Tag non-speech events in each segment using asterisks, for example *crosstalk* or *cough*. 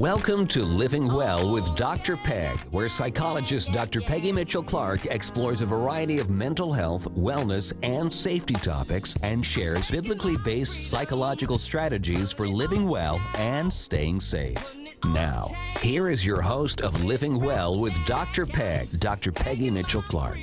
Welcome to Living Well with Dr. Peg, where psychologist Dr. Peggy Mitchell Clark explores a variety of mental health, wellness, and safety topics and shares biblically based psychological strategies for living well and staying safe. Now, here is your host of Living Well with Dr. Peg, Dr. Peggy Mitchell Clark.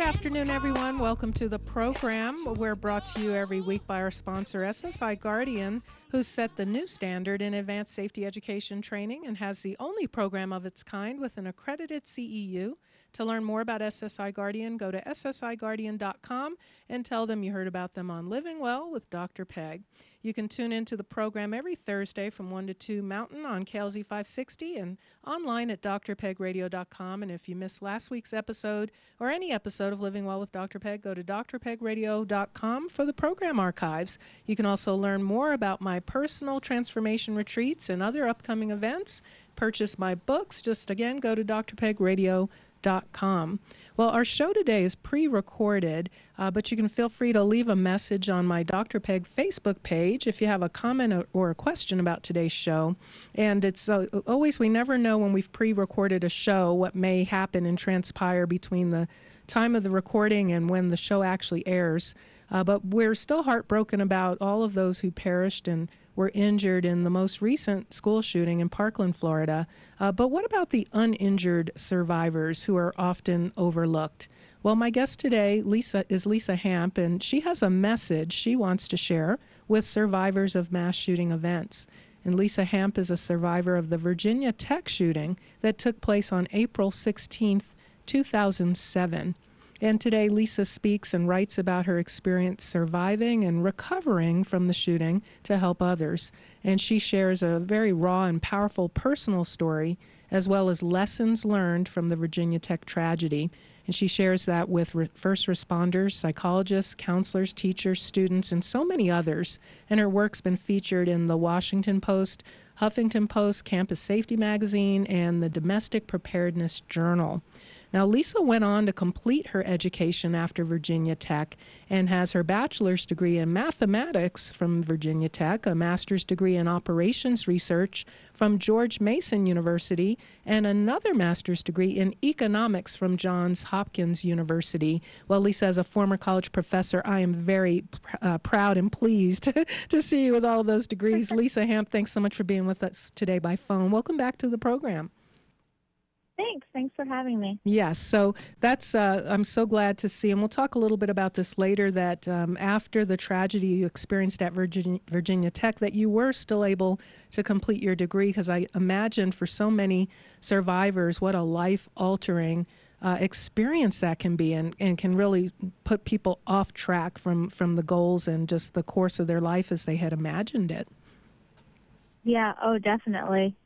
Good afternoon, everyone. Welcome to the program. We're brought to you every week by our sponsor, SSI Guardian, who set the new standard in advanced safety education training and has the only program of its kind with an accredited CEU. To learn more about SSI Guardian, go to ssiguardian.com and tell them you heard about them on Living Well with Dr. Peg. You can tune into the program every Thursday from 1 to 2 Mountain on KLZ 560 and online at drpegradio.com. And if you missed last week's episode or any episode of Living Well with Dr. Peg, go to drpegradio.com for the program archives. You can also learn more about my personal transformation retreats and other upcoming events. Purchase my books. Just again, go to drpegradio.com com. Well, our show today is pre recorded, uh, but you can feel free to leave a message on my Dr. Peg Facebook page if you have a comment or a question about today's show. And it's uh, always, we never know when we've pre recorded a show what may happen and transpire between the time of the recording and when the show actually airs. Uh, but we're still heartbroken about all of those who perished and were injured in the most recent school shooting in Parkland, Florida. Uh, but what about the uninjured survivors who are often overlooked? Well, my guest today, Lisa, is Lisa Hamp, and she has a message she wants to share with survivors of mass shooting events. And Lisa Hamp is a survivor of the Virginia Tech shooting that took place on April 16th, 2007. And today, Lisa speaks and writes about her experience surviving and recovering from the shooting to help others. And she shares a very raw and powerful personal story, as well as lessons learned from the Virginia Tech tragedy. And she shares that with re- first responders, psychologists, counselors, teachers, students, and so many others. And her work's been featured in the Washington Post, Huffington Post, Campus Safety Magazine, and the Domestic Preparedness Journal. Now, Lisa went on to complete her education after Virginia Tech and has her bachelor's degree in mathematics from Virginia Tech, a master's degree in operations research from George Mason University, and another master's degree in economics from Johns Hopkins University. Well, Lisa, as a former college professor, I am very uh, proud and pleased *laughs* to see you with all those degrees. *laughs* Lisa Hamp, thanks so much for being with us today by phone. Welcome back to the program. Thanks. Thanks for having me. Yes. So that's, uh, I'm so glad to see, and we'll talk a little bit about this later, that um, after the tragedy you experienced at Virginia, Virginia Tech, that you were still able to complete your degree, because I imagine for so many survivors, what a life altering uh, experience that can be and, and can really put people off track from, from the goals and just the course of their life as they had imagined it. Yeah, oh, definitely.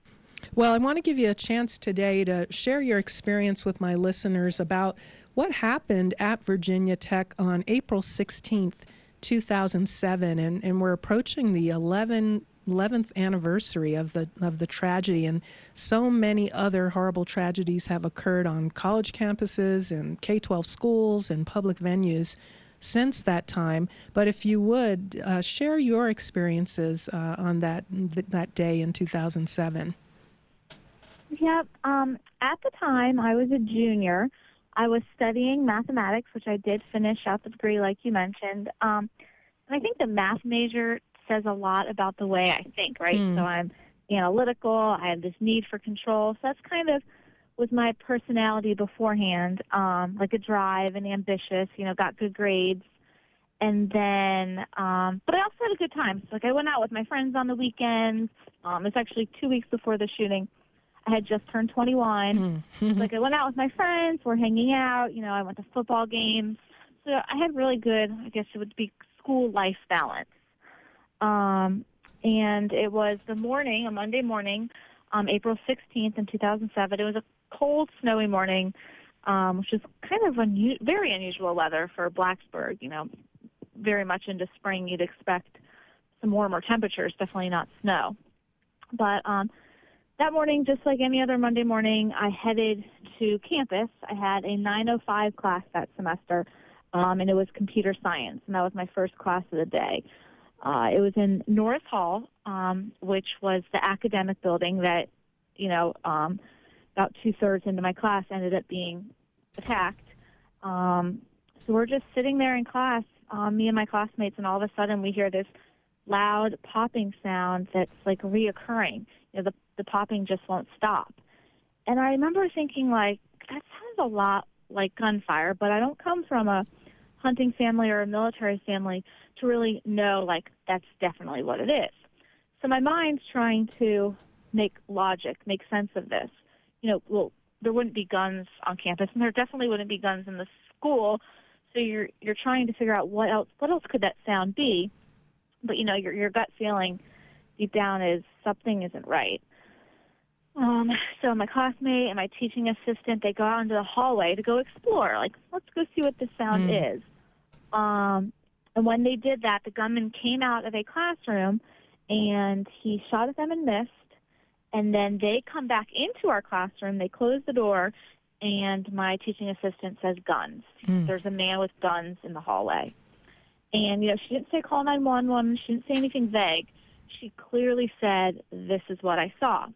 Well, I want to give you a chance today to share your experience with my listeners about what happened at Virginia Tech on April 16th, 2007. And, and we're approaching the 11, 11th anniversary of the, of the tragedy, and so many other horrible tragedies have occurred on college campuses and K 12 schools and public venues since that time. But if you would uh, share your experiences uh, on that, that day in 2007. Yep. Um, at the time, I was a junior. I was studying mathematics, which I did finish out the degree, like you mentioned. Um, and I think the math major says a lot about the way I think, right? Mm. So I'm analytical. I have this need for control. So that's kind of was my personality beforehand, um, like a drive and ambitious. You know, got good grades, and then, um, but I also had a good time. So like I went out with my friends on the weekends. Um, it's actually two weeks before the shooting. I had just turned 21. Mm. *laughs* like I went out with my friends, we're hanging out. You know, I went to football games. So I had really good, I guess it would be school life balance. Um, and it was the morning, a Monday morning, um, April 16th in 2007. It was a cold, snowy morning, um, which is kind of unu- very unusual weather for Blacksburg. You know, very much into spring, you'd expect some warmer temperatures, definitely not snow. But um, that morning, just like any other Monday morning, I headed to campus. I had a 905 class that semester, um, and it was computer science, and that was my first class of the day. Uh, it was in Norris Hall, um, which was the academic building that, you know, um, about two thirds into my class ended up being attacked. Um, so we're just sitting there in class, um, me and my classmates, and all of a sudden we hear this loud popping sound that's like reoccurring. You know, the the popping just won't stop. And I remember thinking like that sounds a lot like gunfire, but I don't come from a hunting family or a military family to really know like that's definitely what it is. So my mind's trying to make logic, make sense of this. You know, well, there wouldn't be guns on campus, and there definitely wouldn't be guns in the school. So you're you're trying to figure out what else what else could that sound be, but you know your your gut feeling deep down is something isn't right. Um, so my classmate and my teaching assistant they go out into the hallway to go explore. Like let's go see what this sound Mm. is. Um, and when they did that, the gunman came out of a classroom and he shot at them and missed. And then they come back into our classroom. They close the door, and my teaching assistant says guns. Mm. There's a man with guns in the hallway. And you know, she didn't say call 911. She didn't say anything vague. She clearly said, "This is what I saw,"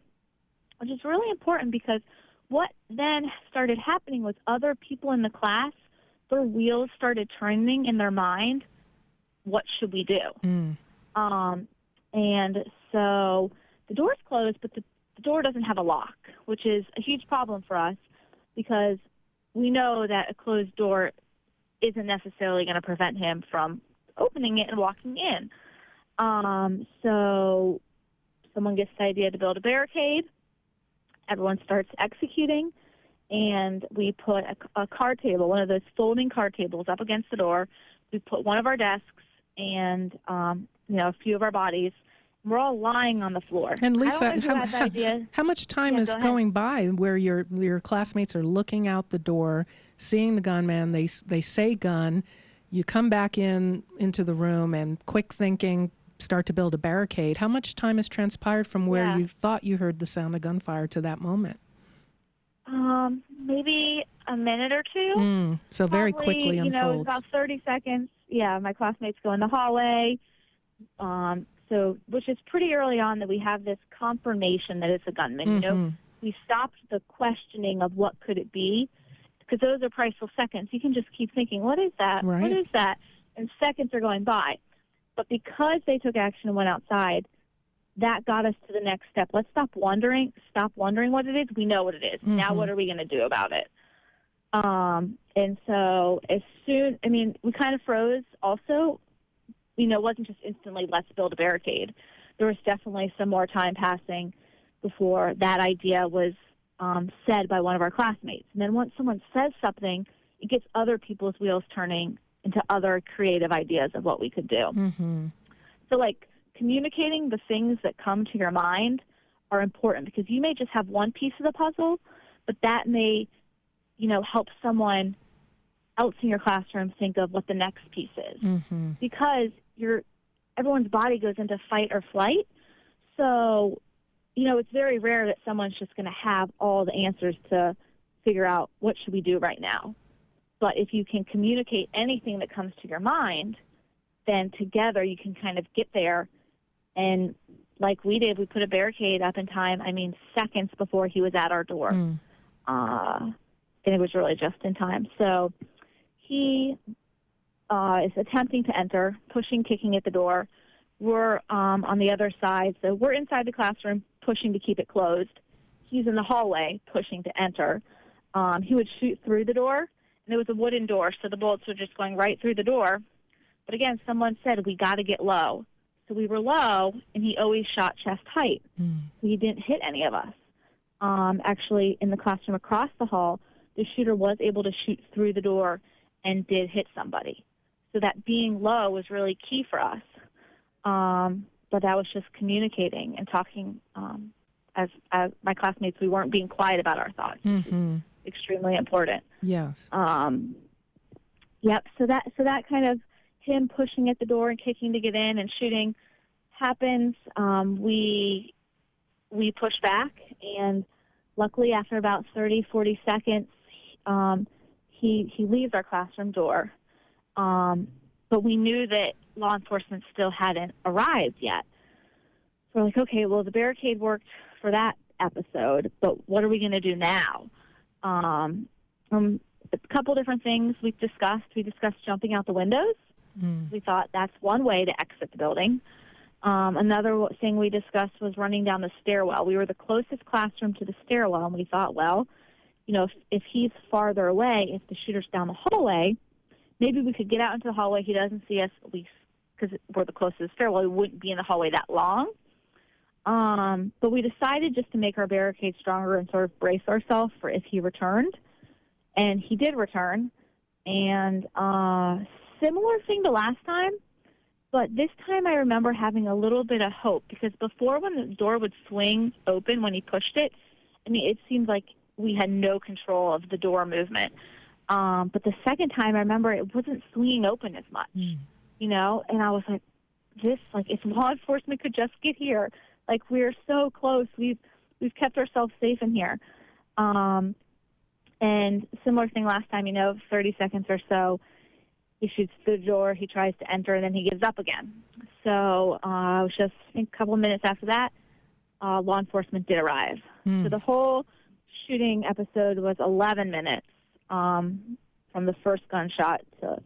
which is really important because what then started happening was other people in the class, their wheels started turning in their mind. What should we do? Mm. Um, and so the door's closed, but the, the door doesn't have a lock, which is a huge problem for us because we know that a closed door isn't necessarily going to prevent him from opening it and walking in. Um, so someone gets the idea to build a barricade. Everyone starts executing, and we put a, a card table, one of those folding card tables, up against the door. We put one of our desks and um, you know a few of our bodies. We're all lying on the floor. And Lisa, don't know who how, *laughs* idea. how much time Yeah, is go going by where your your classmates are looking out the door, seeing the gunman? They they say gun. You come back in into the room and quick thinking, start to build a barricade. How much time has transpired from where Yeah. you thought you heard the sound of gunfire to that moment? Um, maybe a minute or two. Mm, so very Probably, quickly you know, about 30 seconds. Yeah, my classmates go in the hallway. Um, so, which is pretty early on that we have this confirmation that it's a gunman. You know, Mhm. we stopped the questioning of what could it be because those are priceless seconds. You can just keep thinking, what is that? Right. What is that? And seconds are going by. But because they took action and went outside, that got us to the next step. Let's stop wondering. Stop wondering what it is. We know what it is. Now, Mhm. what are we going to do about it? Um, and so as soon, I mean, we kind of froze. Also, you know, it wasn't just instantly let's build a barricade. There was definitely some more time passing before that idea was um, said by one of our classmates. And then once someone says something, it gets other people's wheels turning into other creative ideas of what we could do. Mhm. So, like, communicating the things that come to your mind are important because you may just have one piece of the puzzle, but that may, you know, help someone else in your classroom think of what the next piece is. Mhm. Because your everyone's body goes into fight or flight. So, you know, it's very rare that someone's just going to have all the answers to figure out what should we do right now. But if you can communicate anything that comes to your mind, then together you can kind of get there. And like we did, we put a barricade up in time, I mean, seconds before he was at our door. Mm. Uh, and it was really just in time. So he uh, is attempting to enter, pushing, kicking at the door. We're um, on the other side. So we're inside the classroom, pushing to keep it closed. He's in the hallway, pushing to enter. Um, he would shoot through the door, and it was a wooden door, so the bullets were just going right through the door. But again, someone said, we got to get low. So we were low, and he always shot chest height. Mm. He didn't hit any of us. Um, actually, in the classroom across the hall, the shooter was able to shoot through the door and did hit somebody. So that being low was really key for us. Um, but that was just communicating and talking. Um, as, as my classmates, we weren't being quiet about our thoughts. Mhm. Extremely important. Yes. Um, yep. So that so that kind of him pushing at the door and kicking to get in and shooting happens. Um, we we push back, and luckily, after about 30, 40 seconds, um, he he leaves our classroom door. Um, but we knew that law enforcement still hadn't arrived yet. So we're like, okay, well, the barricade worked for that episode, but what are we going to do now? Um, um, a couple different things we've discussed. We discussed jumping out the windows. Mm. We thought that's one way to exit the building. Um, another thing we discussed was running down the stairwell. We were the closest classroom to the stairwell, and we thought, well, you know, if, if he's farther away, if the shooter's down the hallway, maybe we could get out into the hallway. He doesn't see us, least because we're the closest stairwell. We wouldn't be in the hallway that long. Um, but we decided just to make our barricade stronger and sort of brace ourselves for if he returned. And he did return. And uh, similar thing to last time, but this time I remember having a little bit of hope because before when the door would swing open when he pushed it, I mean, it seemed like we had no control of the door movement. Um, but the second time I remember it wasn't swinging open as much, mm. you know, and I was like, this, like, if law enforcement could just get here, like, we're so close. We've, we've kept ourselves safe in here. Um, and similar thing last time, you know, 30 seconds or so, he shoots the door, he tries to enter, and then he gives up again. So uh, it was just I think, a couple of minutes after that, uh, law enforcement did arrive. Mm. So the whole shooting episode was 11 minutes um, from the first gunshot to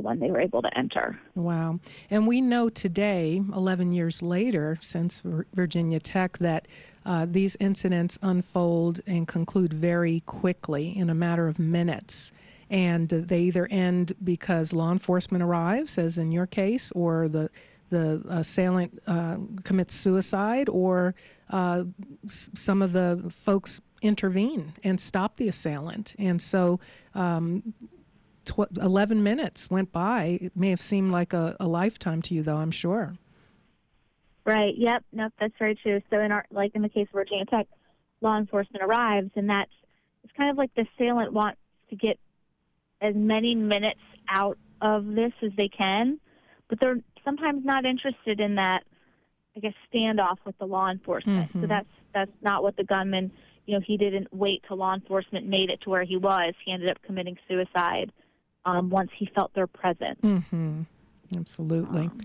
when they were able to enter. Wow. And we know today, 11 years later, since Virginia Tech, that uh, these incidents unfold and conclude very quickly in a matter of minutes and they either end because law enforcement arrives, as in your case, or the the assailant uh, commits suicide, or uh, some of the folks intervene and stop the assailant. And so, um, tw- 11 minutes went by. It may have seemed like a, a lifetime to you, though, I'm sure. Right. Yep. Nope. That's very true. So in our, like in the case of Virginia Tech, law enforcement arrives, and that's it's kind of like the assailant wants to get as many minutes out of this as they can, but they're sometimes not interested in that, I guess, standoff with the law enforcement. Mm-hmm. So that's that's not what the gunman. You know, he didn't wait till law enforcement made it to where he was. He ended up committing suicide um, once he felt their presence. Mm-hmm. Absolutely. Um,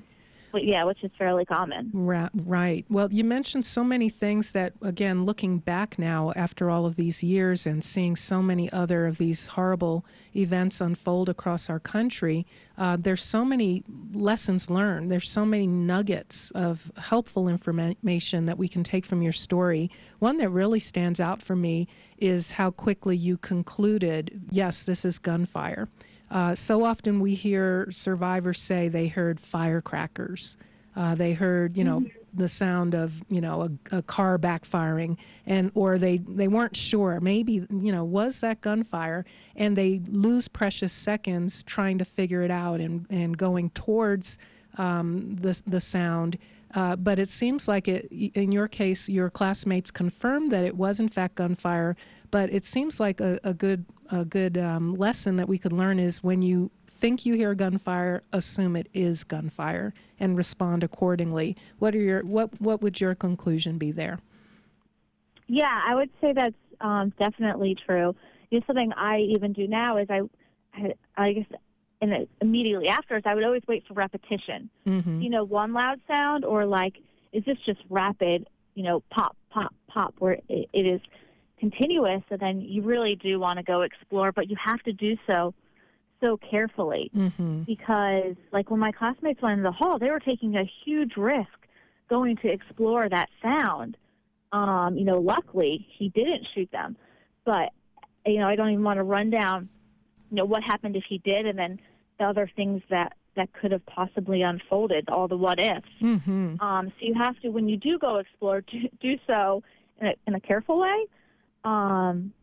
yeah, which is fairly common. Right. Well, you mentioned so many things that, again, looking back now after all of these years and seeing so many other of these horrible events unfold across our country, uh, there's so many lessons learned. There's so many nuggets of helpful information that we can take from your story. One that really stands out for me is how quickly you concluded, yes, this is gunfire. Uh, so often we hear survivors say they heard firecrackers. Uh, they heard, you know, mm-hmm. the sound of, you know, a, a, car backfiring, and or they they weren't sure. Maybe, you know, was that gunfire? And they lose precious seconds trying to figure it out and and going towards um, the the sound. Uh, but it seems like it, in your case, your classmates confirmed that it was in fact gunfire. But it seems like a, a good a good um, lesson that we could learn is when you think you hear gunfire, assume it is gunfire and respond accordingly. What are your what what would your conclusion be there? Yeah, I would say that's um, definitely true. You know, something I even do now is I, I, I guess, and immediately afterwards, I would always wait for repetition. Mm-hmm. You know, one loud sound or like, is this just rapid? You know, pop, pop, pop, where it, it is continuous, so then you really do want to go explore, but you have to do so so carefully mm-hmm. because, like, when my classmates went in the hall, they were taking a huge risk going to explore that sound. Um, you know, luckily he didn't shoot them, but you know, I don't even want to run down, you know, what happened if he did, and then the other things that that could have possibly unfolded, all the what ifs. Mm-hmm. Um, so you have to, when you do go explore, do, do so in a, in a careful way, um,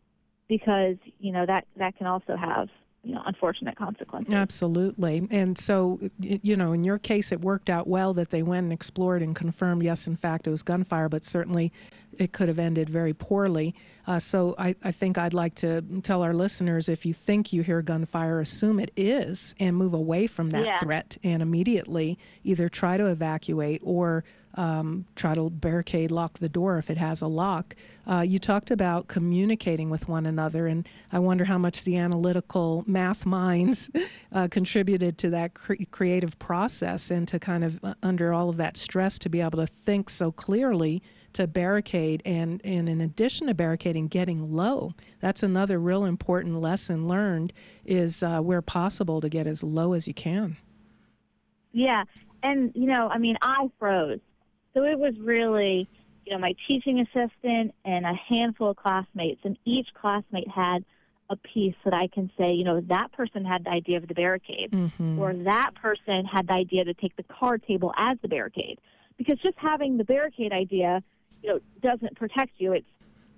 because you know that that can also have you know unfortunate consequences. Absolutely, and so you know in your case it worked out well that they went and explored and confirmed yes in fact it was gunfire, but certainly it could have ended very poorly. Uh, so I, I think I'd like to tell our listeners if you think you hear gunfire, assume it is and move away from that Yeah. threat and immediately either try to evacuate or um, try to barricade, lock the door if it has a lock. Uh, you talked about communicating with one another, and I wonder how much the analytical math minds *laughs* uh, contributed to that cre- creative process and to kind of, uh, under all of that stress, to be able to think so clearly to barricade and, and in addition to barricading getting low. That's another real important lesson learned is uh, where possible to get as low as you can. Yeah, and you know, I mean, I froze, so it was really, you know, my teaching assistant and a handful of classmates, and each classmate had a piece that I can say, you know, that person had the idea of the barricade, mm-hmm. or that person had the idea to take the card table as the barricade, because just having the barricade idea, you know, doesn't protect you. It's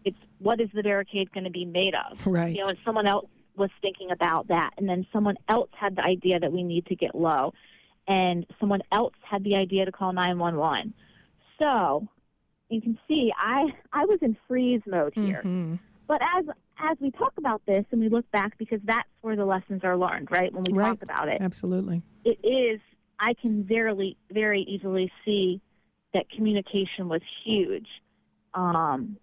it's what is the barricade going to be made of? right you know, and someone else was thinking about that, and then someone else had the idea that we need to get low, and someone else had the idea to call 911. So you can see I I was in freeze mode here. Mhm. But as as we talk about this and we look back, because that's where the lessons are learned, right? When we Right. talk about it, absolutely it is. I can very very easily see that communication was huge. Um,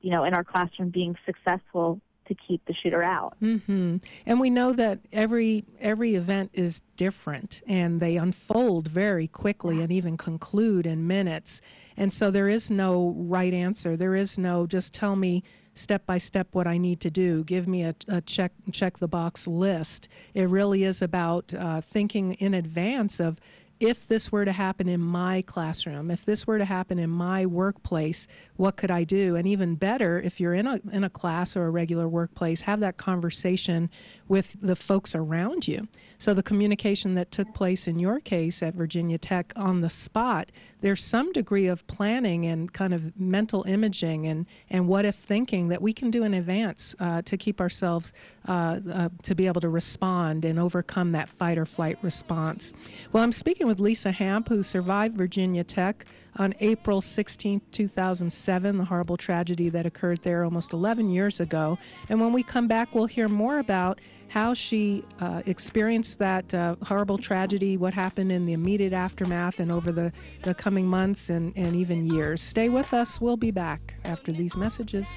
you know, in our classroom being successful to keep the shooter out. hmm And we know that every every event is different, and they unfold very quickly, and even conclude in minutes. And so there is no right answer. There is no just tell me step by step what I need to do. Give me a, a check check the box list. It really is about uh, thinking in advance of if this were to happen in my classroom, if this were to happen in my workplace, what could I do? And even better, if you're in a in a class or a regular workplace, have that conversation with the folks around you. So the communication that took place in your case at Virginia Tech on the spot, there's some degree of planning and kind of mental imaging and and what if thinking that we can do in advance uh, to keep ourselves uh, uh, to be able to respond and overcome that fight or flight response. Well, I'm speaking with Lisa Hamp, who survived Virginia Tech on April 16, 2007, the horrible tragedy that occurred there almost 11 years ago. And when we come back, we'll hear more about how she uh, experienced that uh, horrible tragedy, what happened in the immediate aftermath, and over the, the coming months and, and even years. Stay with us. We'll be back after these messages.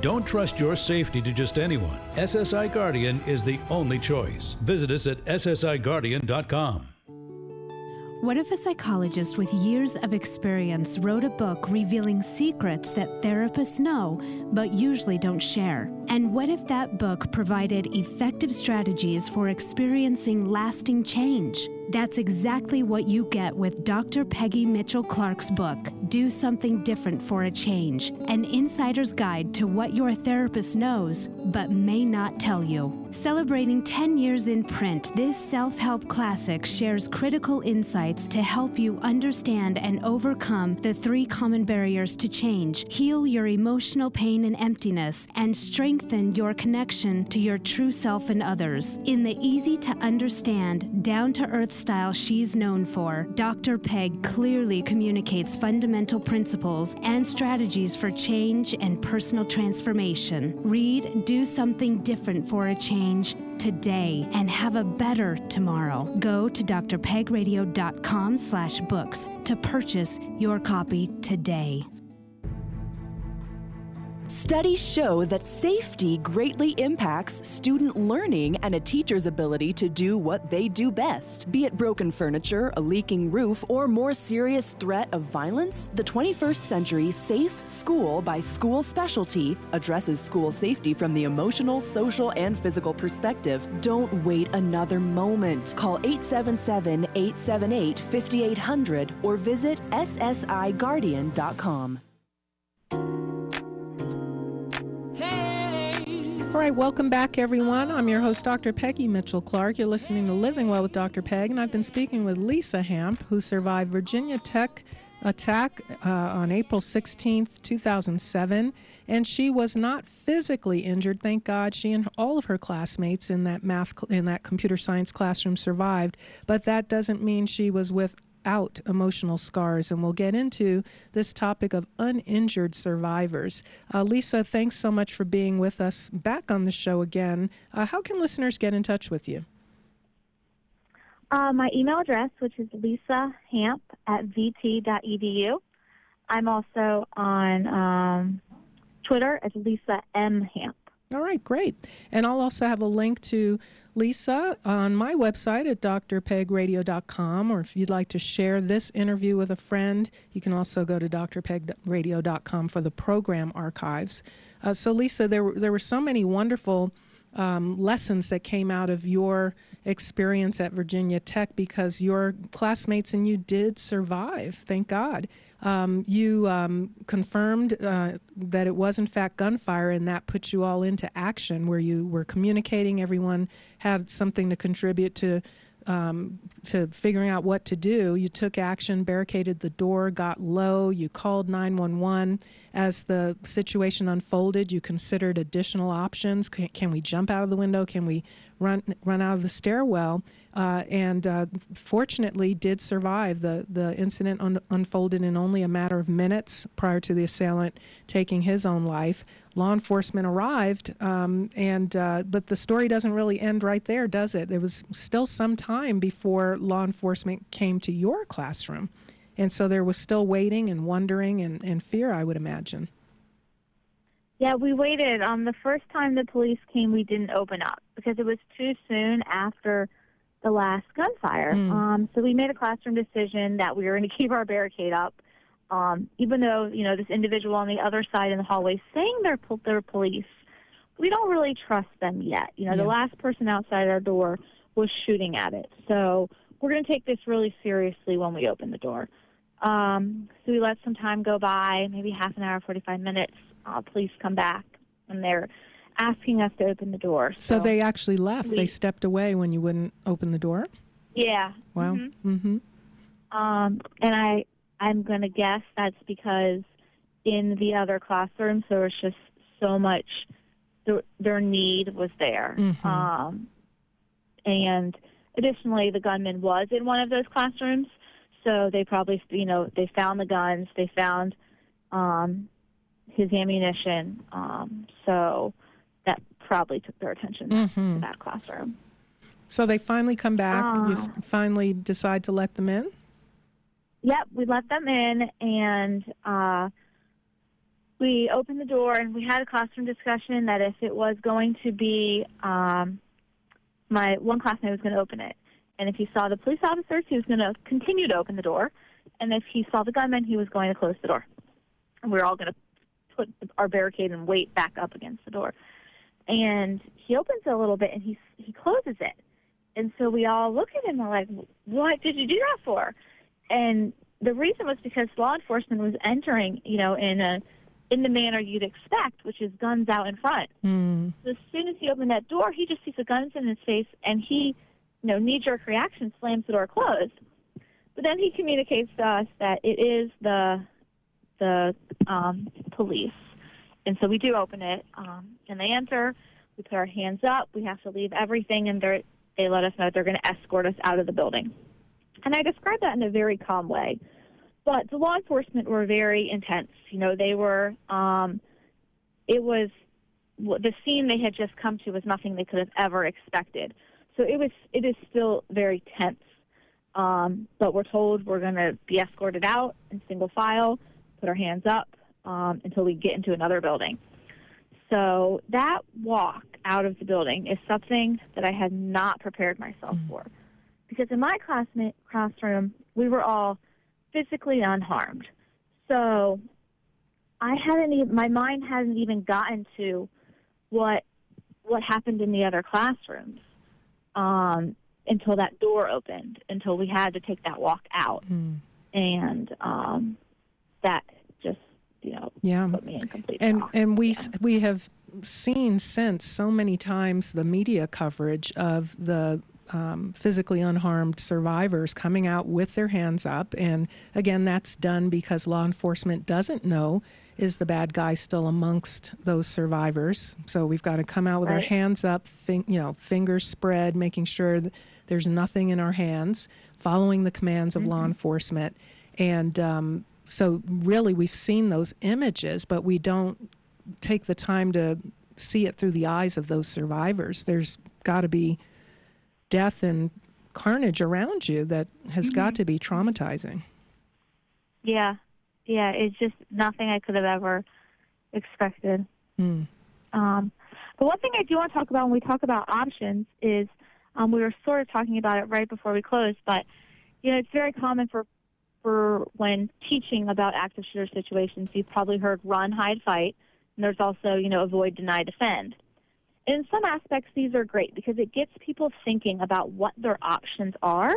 Don't trust your safety to just anyone. SSI Guardian is the only choice. Visit us at SSIGuardian.com. What if a psychologist with years of experience wrote a book revealing secrets that therapists know but usually don't share? And what if that book provided effective strategies for experiencing lasting change? That's exactly what you get with Dr. Peggy Mitchell Clark's book, Do Something Different for a Change An Insider's Guide to What Your Therapist Knows but May Not Tell You. Celebrating 10 years in print, this self help classic shares critical insights to help you understand and overcome the three common barriers to change, heal your emotional pain and emptiness, and strengthen your connection to your true self and others. In the easy to understand, down to earth style she's known for, Dr. Peg clearly communicates fundamental principles and strategies for change and personal transformation. Read Do Something Different for a Change today and have a better tomorrow. Go to drpegradio.com slash books to purchase your copy today. Studies show that safety greatly impacts student learning and a teacher's ability to do what they do best. Be it broken furniture, a leaking roof, or more serious threat of violence, the 21st Century Safe School by School Specialty addresses school safety from the emotional, social, and physical perspective. Don't wait another moment. Call 877 878 5800 or visit SSIGuardian.com. All right, welcome back, everyone. I'm your host, Dr. Peggy Mitchell Clark. You're listening to Living Well with Dr. Peg, and I've been speaking with Lisa Hamp, who survived Virginia Tech attack uh, on April 16th, 2007, and she was not physically injured. Thank God, she and all of her classmates in that math in that computer science classroom survived. But that doesn't mean she was with out emotional scars, and we'll get into this topic of uninjured survivors. Uh, Lisa, thanks so much for being with us back on the show again. Uh, how can listeners get in touch with you? Uh, my email address, which is Lisa Hamp at vt.edu. I'm also on um, Twitter as Lisa M Hamp. All right, great. And I'll also have a link to Lisa on my website at drpegradio.com, or if you'd like to share this interview with a friend, you can also go to drpegradio.com for the program archives. Uh, so, Lisa, there there were so many wonderful um, lessons that came out of your experience at Virginia Tech because your classmates and you did survive, thank God. Um, you um, confirmed uh, that it was in fact gunfire, and that put you all into action where you were communicating. Everyone had something to contribute to um, to figuring out what to do. You took action, barricaded the door, got low, you called 911. As the situation unfolded, you considered additional options. Can, can we jump out of the window? Can we run run out of the stairwell? Uh, and uh, fortunately did survive. The, the incident un- unfolded in only a matter of minutes prior to the assailant taking his own life. Law enforcement arrived, um, and uh, but the story doesn't really end right there, does it? There was still some time before law enforcement came to your classroom, and so there was still waiting and wondering and, and fear, I would imagine. Yeah, we waited. Um, the first time the police came, we didn't open up because it was too soon after the last gunfire. Mm. Um, so we made a classroom decision that we were going *laughs* to keep our barricade up, um, even though you know this individual on the other side in the hallway saying they're they're police. We don't really trust them yet. You know, yeah. the last person outside our door was shooting at it. So we're going to take this really seriously when we open the door. Um, so we let some time go by, maybe half an hour, 45 minutes. Uh, police come back, and they're asking us to open the door. So, so they actually left. We, they stepped away when you wouldn't open the door. Yeah. Wow. Mm-hmm. mm-hmm. Um, and I, I'm going to guess that's because in the other classrooms there was just so much. Their, their need was there. Mm-hmm. Um, and additionally, the gunman was in one of those classrooms, so they probably, you know, they found the guns, they found um, his ammunition. Um, so probably took their attention mm-hmm. to that classroom. So they finally come back. Uh, you f- finally decide to let them in. Yep, we let them in, and uh, we opened the door, and we had a classroom discussion that if it was going to be um, my one classmate was going to open it, and if he saw the police officers, he was going to continue to open the door, and if he saw the gunman, he was going to close the door. And we were all going to put our barricade and wait back up against the door and he opens it a little bit and he he closes it. And so we all look at him and we're like, "What did you do that for?" And the reason was because law enforcement was entering, you know, in a in the manner you'd expect, which is guns out in front. Mm. So as soon as he opened that door, he just sees the guns in his face, and he, you know, knee-jerk reaction slams the door closed. But then he communicates to us that it is the the um, police and so we do open it, um, and they enter. We put our hands up. We have to leave everything, and they let us know they're going to escort us out of the building. And I described that in a very calm way. But the law enforcement were very intense. You know, they were, um, it was, the scene they had just come to was nothing they could have ever expected. So it was, it is still very tense. Um, but we're told we're going to be escorted out in single file, put our hands up, um, until we get into another building. So that walk out of the building is something that I had not prepared myself mm-hmm. for. Because in my classmate classroom, we were all physically unharmed. So I hadn't even, my mind hadn't even gotten to what what happened in the other classrooms um, until that door opened, until we had to take that walk out, mm. and um, that you know, yeah. put me in complete and shock. and we yeah. we have seen since so many times the media coverage of the um, physically unharmed survivors coming out with their hands up. And again, that's done because law enforcement doesn't know is the bad guy still amongst those survivors. So we've got to come out with right. our hands up, you know, fingers spread, making sure there's nothing in our hands, following the commands of mm-hmm. law enforcement. And um, so, really, we've seen those images, but we don't take the time to see it through the eyes of those survivors. There's got to be death and carnage around you that has mm-hmm. got to be traumatizing. Yeah, yeah, it's just nothing I could have ever expected. Mm. Um, but one thing I do want to talk about when we talk about options is um, we were sort of talking about it right before we closed, but you know it's very common for for when teaching about active shooter situations. You've probably heard run, hide, fight, and there's also you know avoid, deny, defend in some aspects, these are great because it gets people thinking about what their options are.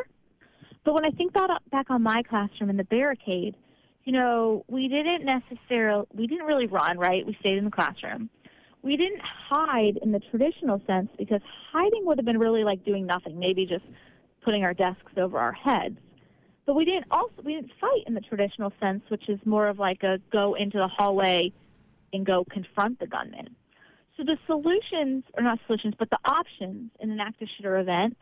But when I think about, back on my classroom in the barricade, you know, we didn't necessarily, we didn't really run, right? We stayed in the classroom. We didn't hide in the traditional sense because hiding would have been really like doing nothing, maybe just putting our desks over our heads. But we didn't also, we didn't fight in the traditional sense, which is more of like a go into the hallway and go confront the gunman. So the solutions, or not solutions, but the options in an active shooter event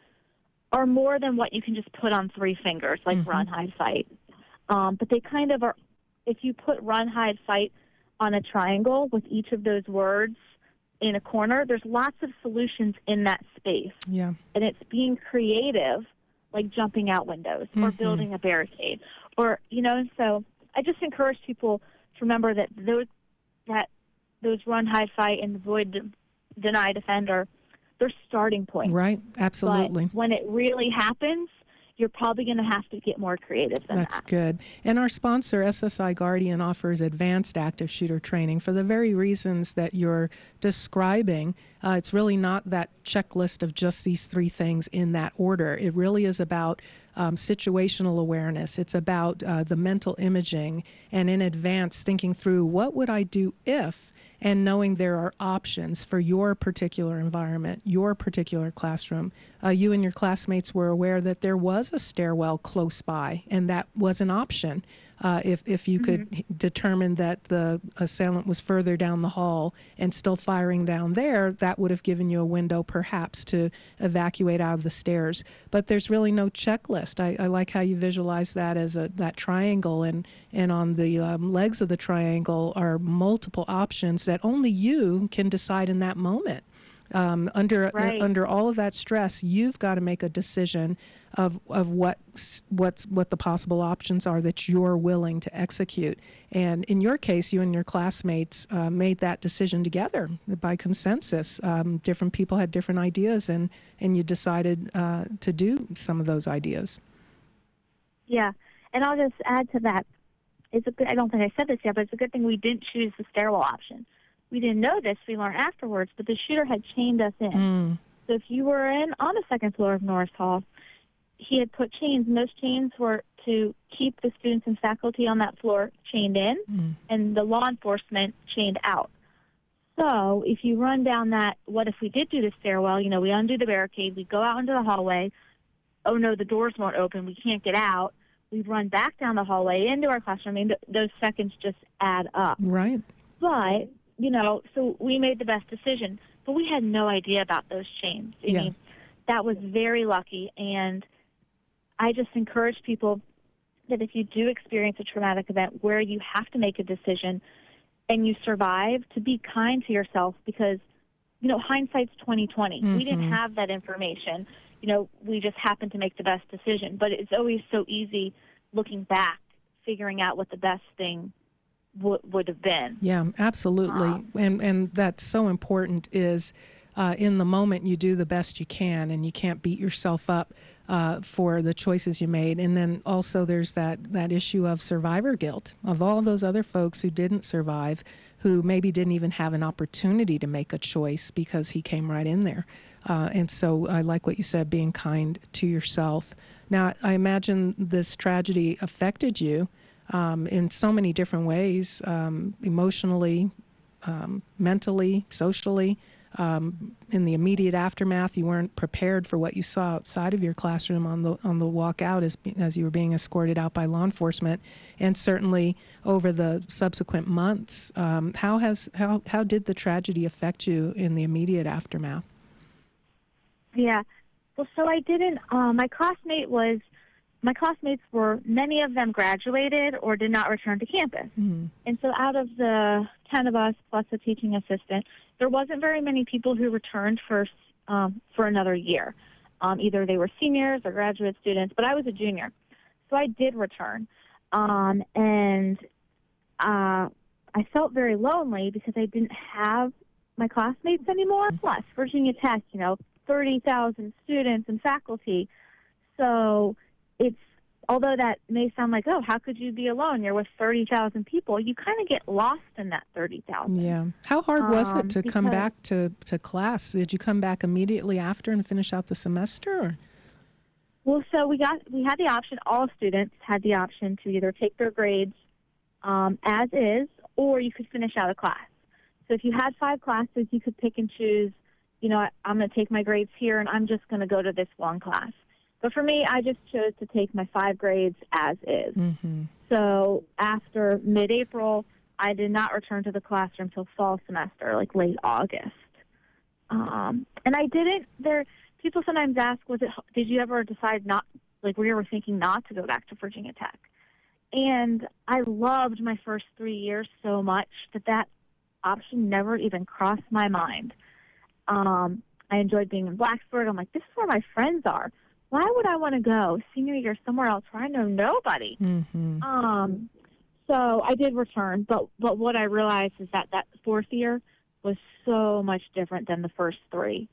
are more than what you can just put on three fingers, like mm-hmm. run, hide, fight. Um, but they kind of are. If you put run, hide, fight on a triangle with each of those words in a corner, there's lots of solutions in that space. Yeah. And it's being creative, like jumping out windows mm-hmm. or building a barricade, or you know. So I just encourage people to remember that those that those run, hide, fight, and avoid, deny, defend are their starting point. Right, absolutely. But when it really happens, you're probably going to have to get more creative than that. That's that. good. And our sponsor, SSI Guardian, offers advanced active shooter training for the very reasons that you're describing. Uh, it's really not that checklist of just these three things in that order. It really is about um, situational awareness. It's about uh, the mental imaging and in advance thinking through what would I do if and knowing there are options for your particular environment, your particular classroom. Uh, you and your classmates were aware that there was a stairwell close by, and that was an option. Uh, if, if you could mm-hmm. determine that the assailant was further down the hall and still firing down there, that would have given you a window perhaps to evacuate out of the stairs. But there's really no checklist. I, I like how you visualize that as a that triangle, and, and on the um, legs of the triangle are multiple options that only you can decide in that moment. Um, under right. under all of that stress, you've got to make a decision of of what what's what the possible options are that you're willing to execute. And in your case, you and your classmates uh, made that decision together by consensus. Um, different people had different ideas, and and you decided uh, to do some of those ideas. Yeah, and I'll just add to that. It's a good, I don't think I said this yet, but it's a good thing we didn't choose the stairwell option we didn't know this. We learned afterwards, but the shooter had chained us in. Mm. So if you were in on the second floor of Norris Hall, he had put chains, and those chains were to keep the students and faculty on that floor chained in, mm. and the law enforcement chained out. So if you run down that, what if we did do the stairwell? You know, we undo the barricade, we go out into the hallway. Oh no, the doors won't open. We can't get out. We run back down the hallway into our classroom. I mean, th- those seconds just add up. Right. But you know, so we made the best decision. But we had no idea about those chains. I yes. mean, that was very lucky. And I just encourage people that if you do experience a traumatic event where you have to make a decision and you survive, to be kind to yourself because, you know, hindsight's 2020. Mm-hmm. We didn't mm-hmm. have that information. You know, we just happened to make the best decision. But it's always so easy looking back, figuring out what the best thing would would have been. Yeah, absolutely. Um, and and that's so important is uh, in the moment you do the best you can and you can't beat yourself up uh, for the choices you made. And then also there's that that issue of survivor guilt of all those other folks who didn't survive, who maybe didn't even have an opportunity to make a choice because he came right in there. Uh, and so I like what you said, being kind to yourself. Now I imagine this tragedy affected you um, in so many different ways, um, emotionally, um, mentally, socially. Um, in the immediate aftermath, you weren't prepared for what you saw outside of your classroom on the on the walk out as as you were being escorted out by law enforcement, and certainly over the subsequent months. Um, how has how how did the tragedy affect you in the immediate aftermath? Yeah, well, so I didn't. Uh, my classmate was my classmates were many of them graduated or did not return to campus. Mm-hmm. And so out of the 10 of us plus a teaching assistant, there wasn't very many people who returned for um, for another year. Um, either they were seniors or graduate students, but I was a junior. So I did return. Um, and uh, I felt very lonely because I didn't have my classmates anymore. Plus, Virginia Tech, you know, 30,000 students and faculty. So it's although that may sound like oh how could you be alone? You're with 30,000 people. You kind of get lost in that 30,000 yeah. How hard was Um, it to come back to, to class? Did you come back immediately after and finish out the semester or? well so we got we had the option all students had the option to either take their grades um, as is or you could finish out a class. So if you had five classes you could pick and choose you know i'm going to take my grades here and i'm just going to go to this one class but for me i just chose to take my five grades as is Mm-hmm. So after mid-April, I did not return to the classroom till fall semester, like late August. Um, and I didn't. There, people sometimes ask, "Was it? Did you ever decide not? Like, we were thinking not to go back to Virginia Tech?" And I loved my first three years so much that that option never even crossed my mind. Um, I enjoyed being in Blacksburg. I'm like, this is where my friends are. Why would I want to go senior year somewhere else where I know nobody? Mm-hmm. Um, so I did return, but but what I realized is that that fourth year was so much different than the first three,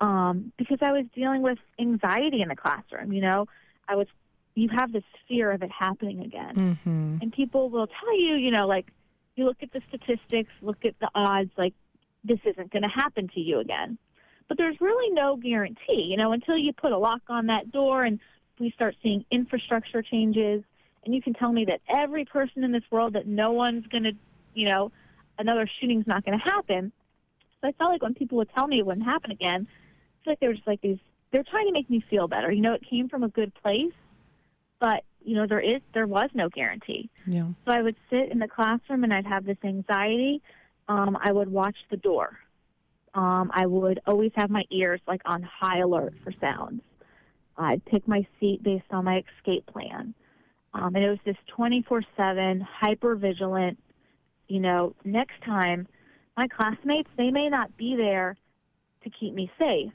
um, because I was dealing with anxiety in the classroom. You know, I was you have this fear of it happening again, Mm-hmm. and people will tell you, you know, like you look at the statistics, look at the odds, like this isn't going to happen to you again. But there's really no guarantee, you know, until you put a lock on that door and we start seeing infrastructure changes. And you can tell me that every person in this world that no one's going to, you know, another shooting's not going to happen. So I felt like when people would tell me it wouldn't happen again, it's like they were just like these. They're trying to make me feel better. You know, it came from a good place, but you know, there is there was no guarantee. Yeah. So I would sit in the classroom and I'd have this anxiety. Um, I would watch the door. Um, I would always have my ears like on high alert for sounds. I'd pick my seat based on my escape plan. Um, and it was this 24 7, hyper vigilant, you know, next time my classmates, they may not be there to keep me safe.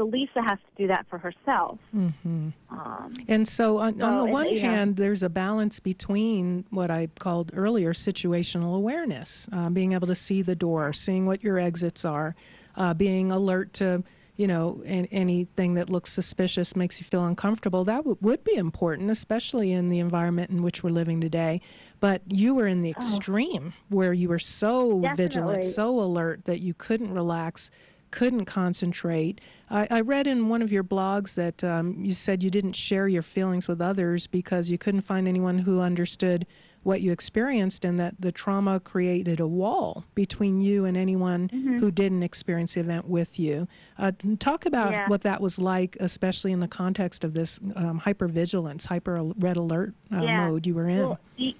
So Lisa has to do that for herself. Mm-hmm. Um, And so, on, on So, the and, one hand, there's a balance between what I called earlier situational awareness, uh, being able to see the door, seeing what your exits are, uh, being alert to, you know, an, anything that looks suspicious makes you feel uncomfortable. That w- would be important, especially in the environment in which we're living today. But you were in the extreme where you were so vigilant, so alert that you couldn't relax couldn't concentrate. I, I read in one of your blogs that um, you said you didn't share your feelings with others because you couldn't find anyone who understood what you experienced, and that the trauma created a wall between you and anyone Mm-hmm. who didn't experience the event with you. Uh, talk about Yeah. what that was like, especially in the context of this um, hypervigilance, hyper red alert uh, Yeah. mode you were in. Well, you,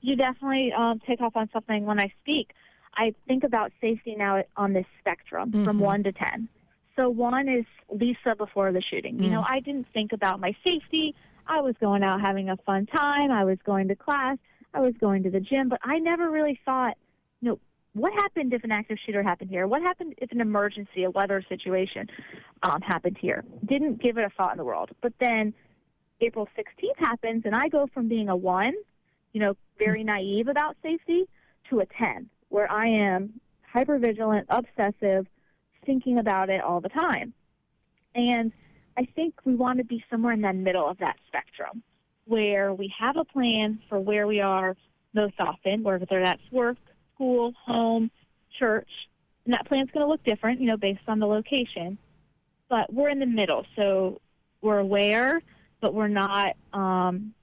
you definitely um, take off on something when I speak. I think about safety now on this spectrum from Mhm. one to 10. So one is Lisa before the shooting. You know, Mm. I didn't think about my safety. I was going out having a fun time. I was going to class. I was going to the gym, but I never really thought, you know, what happened if an active shooter happened here? What happened if an emergency, a weather situation um, happened here? Didn't give it a thought in the world. But then April 16th happens, and I go from being a one, you know, very naive about safety, to a 10, where I am hypervigilant, obsessive, thinking about it all the time. And I think we want to be somewhere in that middle of that spectrum, where we have a plan for where we are most often, whether that's work, school, home, church, and that plan's going to look different, you know, based on the location. But we're in the middle, so we're aware, but we're not um,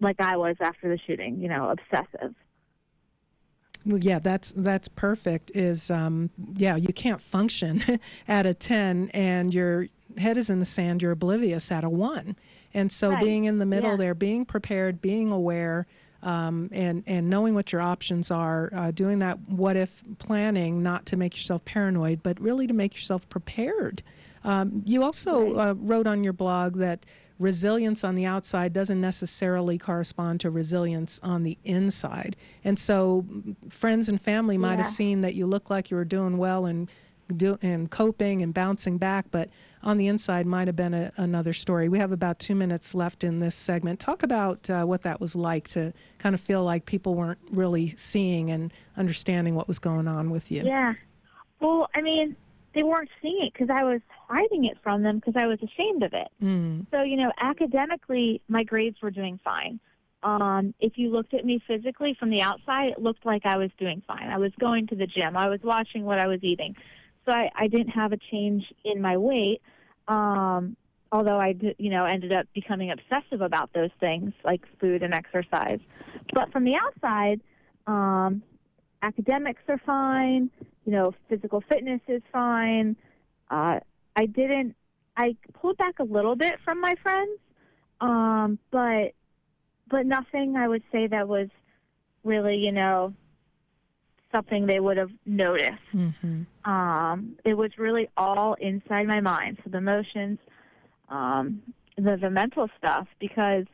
like I was after the shooting, you know, obsessive. Well, yeah, that's that's perfect. Is um, yeah, you can't function *laughs* at a ten, and your head is in the sand. You're oblivious at a one, and so Right. being in the middle Yeah. there, being prepared, being aware, um, and and knowing what your options are, uh, doing that what if planning, not to make yourself paranoid, but really to make yourself prepared. Um, you also uh, wrote on your blog that resilience on the outside doesn't necessarily correspond to resilience on the inside. And so mm, friends and family might have seen that you look like you were doing well and do, and coping and bouncing back, but on the inside might have been a, another story. We have about two minutes left in this segment. Talk about uh, what that was like to kind of feel like people weren't really seeing and understanding what was going on with you. Yeah. Well, I mean, they weren't seeing it because I was hiding it from them because I was ashamed of it. Mm, So, you know, academically, my grades were doing fine. Um, if you looked at me physically from the outside, it looked like I was doing fine. I was going to the gym. I was watching what I was eating. So I, I didn't have a change in my weight. Um, although I, you know, ended up becoming obsessive about those things like food and exercise. But from the outside, um, academics are fine. You know, physical fitness is fine. Uh, I didn't. I pulled back a little bit from my friends, um, but but nothing I would say that was really, you know, something they would have noticed. hmm Um, it was really all inside my mind. So the emotions, um, the the mental stuff, because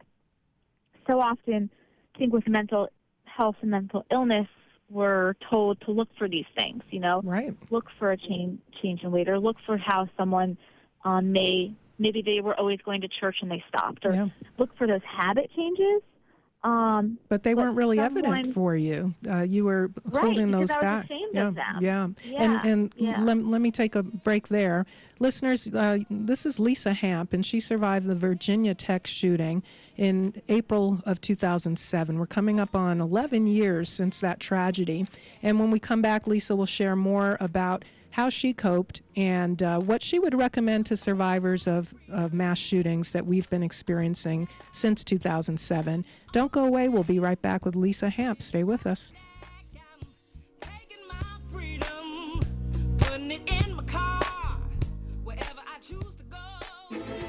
so often, I think with mental health and mental illness, we're told to look for these things. You know, Right. look for a change change in weight, or look for how someone um, may maybe they were always going to church and they stopped, or Yeah. look for those habit changes. Um, But they But weren't really someone- evident for you. Uh, you were Right, holding those back. ashamed yeah, of them. yeah. Yeah, And and yeah. Let, let me take a break there, listeners. Uh, this is Lisa Hamp, and she survived the Virginia Tech shooting in April of 2007. We're coming up on 11 years since that tragedy. And when we come back, Lisa will share more about how she coped and uh, what she would recommend to survivors of, of mass shootings that we've been experiencing since 2007. Don't go away. We'll be right back with Lisa Hamp. Stay with us.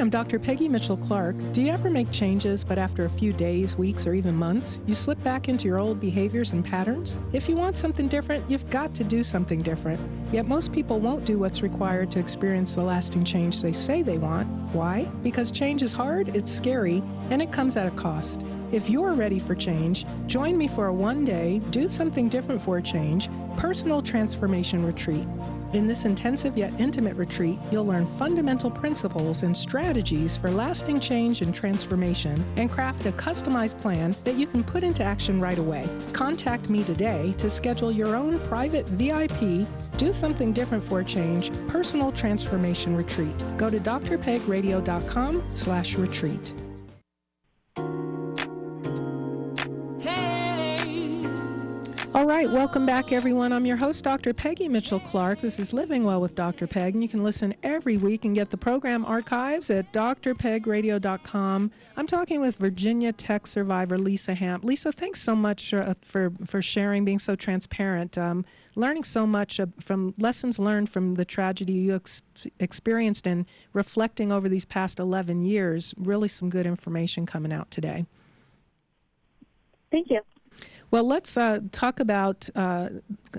I'm Dr. Peggy Mitchell Clark. Do you ever make changes, but after a few days, weeks, or even months, you slip back into your old behaviors and patterns? If you want something different, you've got to do something different. Yet most people won't do what's required to experience the lasting change they say they want. Why? Because change is hard, it's scary, and it comes at a cost. If you're ready for change, join me for a one day, do something different for a change, personal transformation retreat. In this intensive yet intimate retreat, you'll learn fundamental principles and strategies for lasting change and transformation and craft a customized plan that you can put into action right away. Contact me today to schedule your own private VIP, do something different for a change, personal transformation retreat. Go to drpegradio.com slash retreat. All right, welcome back, everyone. I'm your host, Dr. Peggy Mitchell Clark. This is Living Well with Dr. Peg, and you can listen every week and get the program archives at drpegradio.com. I'm talking with Virginia Tech survivor Lisa Hamp. Lisa, thanks so much uh, for for sharing, being so transparent, um, learning so much uh, from lessons learned from the tragedy you ex- experienced, and reflecting over these past 11 years. Really, some good information coming out today. thank you. Well, let's uh, talk about. Uh,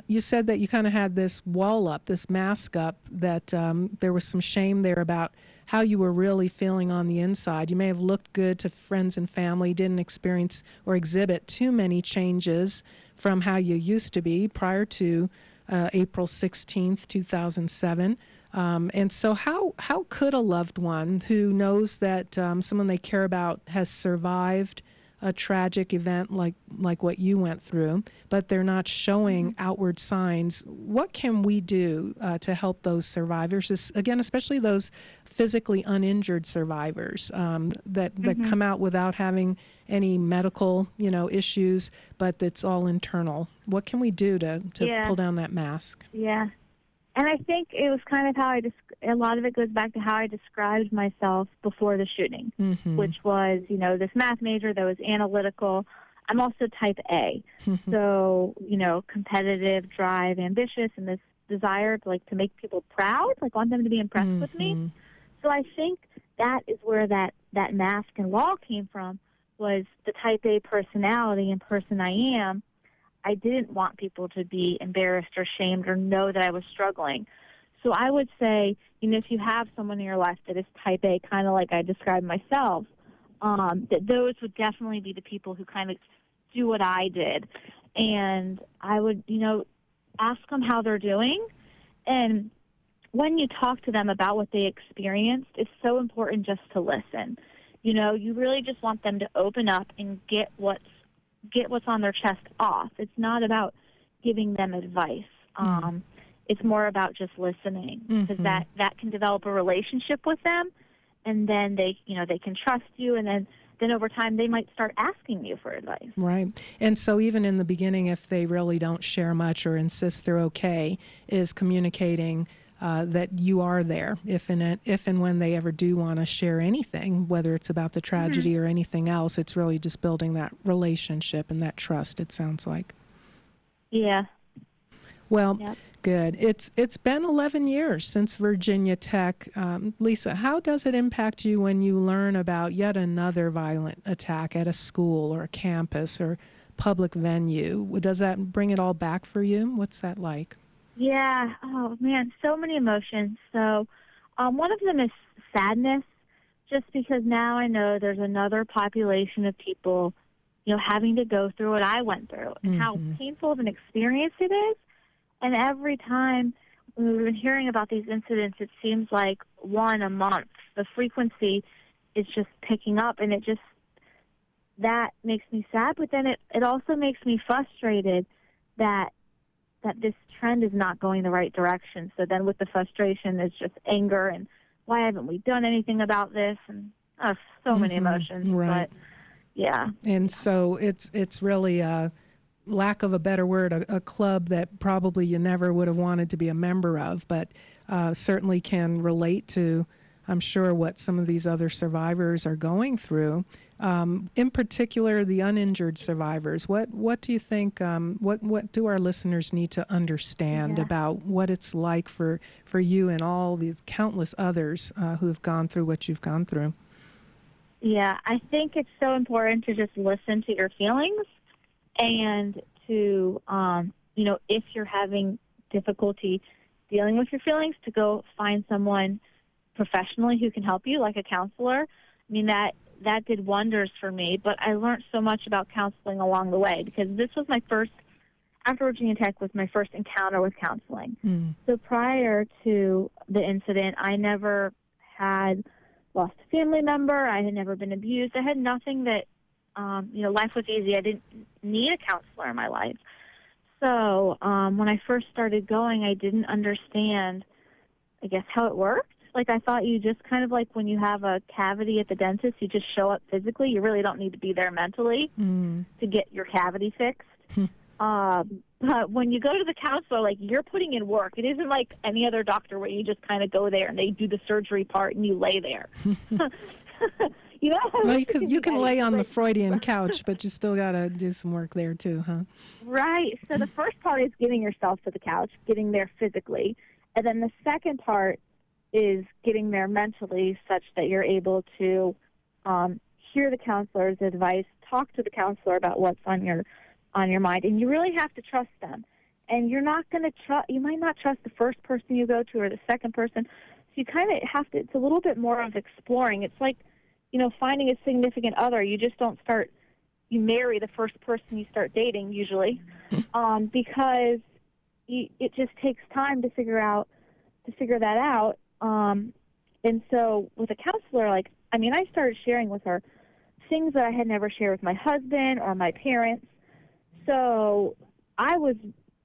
you said that you kind of had this wall up, this mask up, that um, there was some shame there about how you were really feeling on the inside. You may have looked good to friends and family, didn't experience or exhibit too many changes from how you used to be prior to uh, April 16th, 2007. Um, and so, how how could a loved one who knows that um, someone they care about has survived a tragic event like like what you went through, but they're not showing Mm-hmm. outward signs? What can we do uh, to help those survivors? This, again, especially those physically uninjured survivors um, that that Mm-hmm. come out without having any medical you know issues, but it's all internal. What can we do to to Yeah. pull down that mask? Yeah. And I think it was kind of how I, desc- a lot of it goes back to how I described myself before the shooting, Mhm. which was, you know, this math major that was analytical. I'm also type A. so, you know, competitive, drive, ambitious, and this desire to like to make people proud, like want them to be impressed with me. Mhm. So I think that is where that, that mask and wall came from was the type A personality and person I am. I didn't want people to be embarrassed or shamed or know that I was struggling. So I would say, you know, if you have someone in your life that is type A, kind of like I described myself, um, that those would definitely be the people who kind of do what I did. And I would, you know, ask them how they're doing. And when you talk to them about what they experienced, it's so important just to listen. You know, you really just want them to open up and get what's get what's on their chest off. It's not about giving them advice. Um, it's more about just listening because Mhm. that that can develop a relationship with them, and then they you know they can trust you, and then then over time they might start asking you for advice. Right. And so, even in the beginning, if they really don't share much or insist they're okay, is communicating uh, that you are there if and, if and when they ever do want to share anything, whether it's about the tragedy or anything else, it's really just building that relationship and that trust, it sounds like. Yeah. Well, Yep. Good. It's it's been 11 years since Virginia Tech. Um, Lisa, how does it impact you when you learn about yet another violent attack at a school or a campus or public venue? Does that bring it all back for you? What's that like? Yeah. Oh man, so many emotions. So, um, one of them is sadness, just because now I know there's another population of people, you know, having to go through what I went through and how Mhm. painful of an experience it is. And every time we've been hearing about these incidents, it seems like one a month. The frequency is just picking up, and it just that makes me sad. But then it it also makes me frustrated that that this trend is not going the right direction. So then with the frustration is just anger and why haven't we done anything about this and uh, so many Mhm, emotions. right. But yeah. And so it's it's really a lack of a better word, a, a club that probably you never would have wanted to be a member of, but uh, certainly can relate to, I'm sure, what some of these other survivors are going through. Um, in particular, the uninjured survivors. What what do you think? Um, what what do our listeners need to understand Yeah. about what it's like for for you and all these countless others uh, who have gone through what you've gone through? Yeah, I think it's so important to just listen to your feelings and to, um, you know, if you're having difficulty dealing with your feelings, to go find someone professionally who can help you, like a counselor. I mean, that that did wonders for me, but I learned so much about counseling along the way because this was my first, after Virginia Tech, was my first encounter with counseling. Mm. So prior to the incident, I never had lost a family member. I had never been abused. I had nothing that, um, you know, life was easy. I didn't need a counselor in my life. So um, when I first started going, I didn't understand, I guess, how it worked. Like I thought you just kind of like when you have a cavity at the dentist, you just show up physically. You really don't need to be there mentally Mm. to get your cavity fixed. *laughs* um, but when you go to the counselor, like you're putting in work. It isn't like any other doctor where you just kind of go there and they do the surgery part and you lay there. *laughs* *laughs* you know, Well, you *laughs* can you can lay on the Freudian couch, but you still got to do some work there too, huh? Right. So the first part is getting yourself to the couch, getting there physically. And then the second part is getting there mentally such that you're able to um, hear the counselor's advice, talk to the counselor about what's on your on your mind, and you really have to trust them. And you're not going to trust. You might not trust the first person you go to or the second person. So you kind of have to. It's a little bit more of exploring. It's like, you know, finding a significant other. You just don't start. You marry the first person you start dating usually, *laughs* um, because you, it just takes time to figure out to figure that out. Um, and so with a counselor, like I mean, I started sharing with her things that I had never shared with my husband or my parents. So I was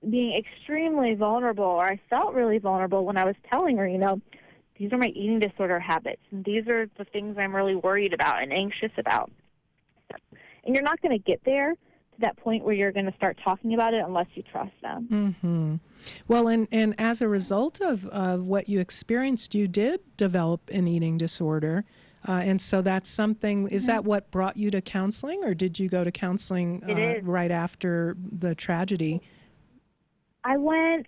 being extremely vulnerable, or I felt really vulnerable when I was telling her, you know, these are my eating disorder habits, and these are the things I'm really worried about and anxious about. And you're not going to get there to that point where you're going to start talking about it unless you trust them. Mm-hmm. Well, and, and as a result of, of what you experienced, you did develop an eating disorder. Uh, and so that's something, is that what brought you to counseling, or did you go to counseling uh, right after the tragedy? I went.